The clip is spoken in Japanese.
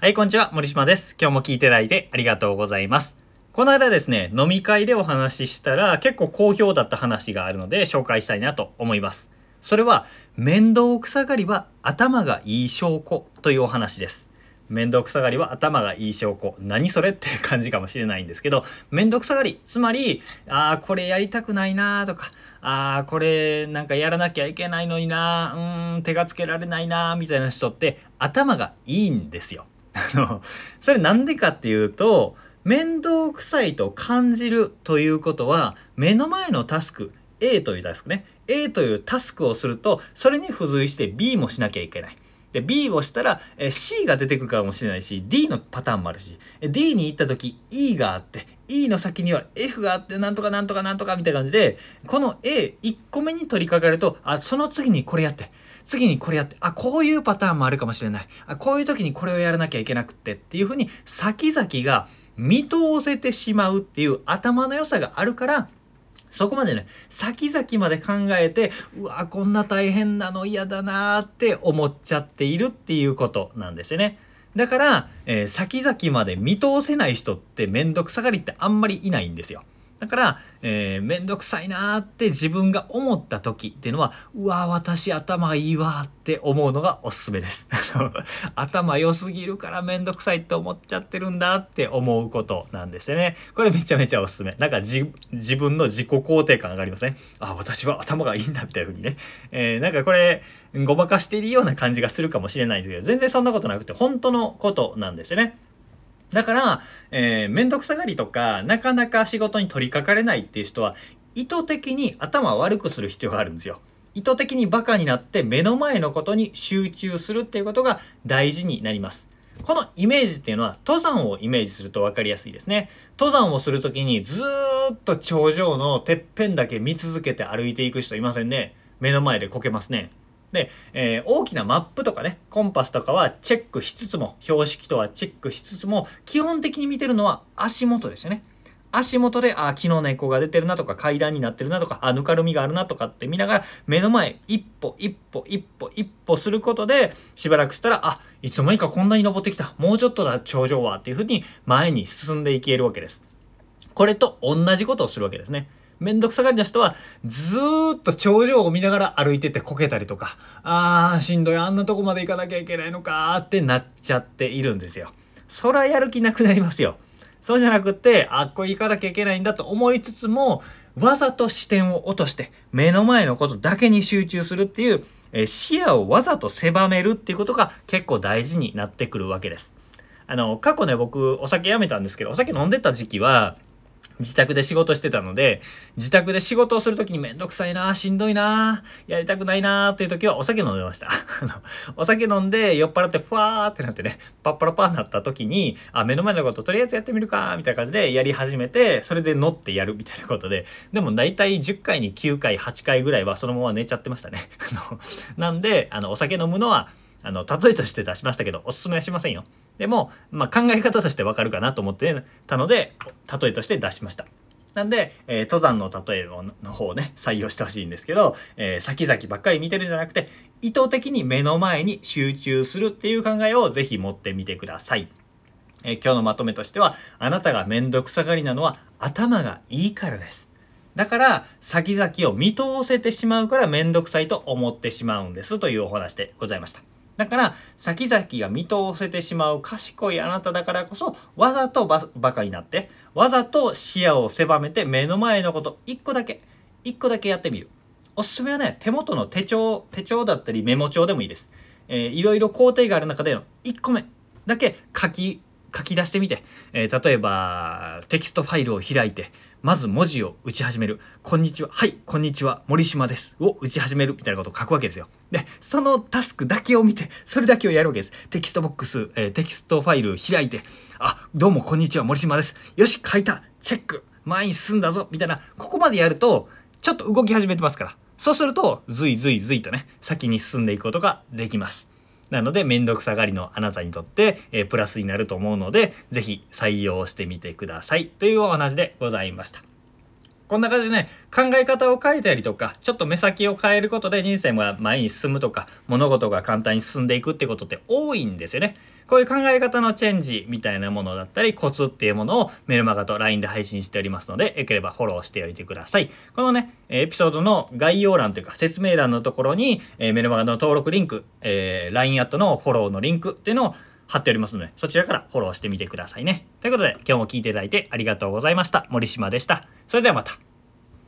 はい、こんにちは。森島です。今日も聞いていただいてありがとうございます。この間ですね、飲み会でお話ししたら結構好評だった話があるので紹介したいなと思います。それは、面倒くさがりは頭がいい証拠というお話です。面倒くさがりは頭がいい証拠。何それっていう感じかもしれないんですけど、面倒くさがり。つまり、ああ、これやりたくないなーとか、ああ、これなんかやらなきゃいけないのになーうーん、手がつけられないなーみたいな人って頭がいいんですよ。あの、それなんでかっていうと、面倒くさいと感じるということは、目の前のタスク、A というタスクね、A というタスクをすると、それに付随して B もしなきゃいけない。で B をしたらえ C が出てくるかもしれないし D のパターンもあるし D に行った時 E があって E の先には F があってなんとかなんとかなんとかみたいな感じでこの A1 個目に取り掛かるとあその次にこれやって次にこれやってあこういうパターンもあるかもしれないあこういう時にこれをやらなきゃいけなくってっていうふうに先々が見通せてしまうっていう頭の良さがあるからそこまでね先々まで考えてうわこんな大変なの嫌だなって思っちゃっているっていうことなんですよね。だから、えー先々まで見通せない人って面倒くさがりってあんまりいないんですよ。だから、えー、めんどくさいなーって自分が思った時っていうのはうわー私頭いいわって思うのがおすすめです。頭良すぎるからめんどくさいって思っちゃってるんだって思うことなんですよね。これめちゃめちゃおすすめ。なんか自分の自己肯定感上がりますね。あ私は頭がいいんだみたいな風にね。えーなんかこれごまかしているような感じがするかもしれないんですけど全然そんなことなくて本当のことなんですよね。だから、えー、めんどくさがりとか、なかなか仕事に取り掛かれないっていう人は、意図的に頭悪くする必要があるんですよ。意図的にバカになって目の前のことに集中するっていうことが大事になります。このイメージっていうのは登山をイメージすると分かりやすいですね。登山をするときにずーっと頂上のてっぺんだけ見続けて歩いていく人いませんね。目の前でこけますね。で、えー大きなマップとかねコンパスとかはチェックしつつも標識とはチェックしつつも基本的に見てるのは足元ですよね。足元であ昨日根っこが出てるなとか階段になってるなとかあぬかるみがあるなとかって見ながら目の前一歩一歩一歩一歩することでしばらくしたらあいつの間にかこんなに登ってきたもうちょっとだ頂上はっていうふうに前に進んでいけるわけです。これと同じことをするわけですね。めんどくさがりな人はずーっと頂上を見ながら歩いててこけたりとかあーしんどいあんなとこまで行かなきゃいけないのかーってなっちゃっているんですよ。そらやる気なくなりますよ。そうじゃなくってあっこ行かなきゃいけないんだと思いつつもわざと視点を落として目の前のことだけに集中するっていう、え視野をわざと狭めるっていうことが結構大事になってくるわけです。あの過去ね僕お酒やめたんですけどお酒飲んでた時期は自宅で仕事してたので自宅で仕事をする時にめんどくさいなしんどいなやりたくないなっていう時はお酒飲んでました。お酒飲んで酔っ払ってふわーってなってねパッパラパーになった時にあ目の前のこととりあえずやってみるかみたいな感じでやり始めてそれで乗ってやるみたいなことで。でも大体10回に9回8回ぐらいはそのまま寝ちゃってましたね。なんであのお酒飲むのはあの例えとして出しましたけどおすすめはしませんよ。でも、まあ、考え方としてわかるかなと思ってたので例えとして出しました。なんで、えー登山の例えの方をね採用してほしいんですけど、えー先々ばっかり見てるんじゃなくて意図的に目の前に集中するっていう考えをぜひ持ってみてください、えー今日のまとめとしてはあなたが面倒くさがりなのは頭がいいからです。だから先々を見通せてしまうから面倒くさいと思ってしまうんですというお話でございました。だから先々が見通せてしまう賢いあなただからこそわざとババカになってわざと視野を狭めて目の前のこと1個だけ1個だけやってみる。おすすめはね手元の手帳手帳だったりメモ帳でもいいです。えーいろいろ工程がある中での1個目だけ書き書き出してみて、えー例えばテキストファイルを開いてまず文字を打ち始める「こんにちははいこんにちは森島です」を打ち始めるみたいなことを書くわけですよ。でそのタスクだけを見てそれだけをやるわけです。テキストボックス、えーテキストファイル開いて「あどうもこんにちは森島です」よし書いた。チェック。前に進んだぞ。みたいな。ここまでやるとちょっと動き始めてますから。そうするとずいずいずいとね先に進んでいくことができます。なので面倒くさがりのあなたにとって、えープラスになると思うので是非採用してみてください。というお話でございました。こんな感じでね考え方を変えたりとかちょっと目先を変えることで人生が前に進むとか物事が簡単に進んでいくってことって多いんですよね。こういう考え方のチェンジみたいなものだったりコツっていうものをメルマガと LINE で配信しておりますのでよければフォローしておいてくださいこのねエピソードの概要欄というか説明欄のところに、え、メルマガの登録リンク、え、LINE アットのフォローのリンクっていうのを貼っておりますのでそちらからフォローしてみてくださいね。ということで今日も聞いていただいてありがとうございました。森島でした。それではまた。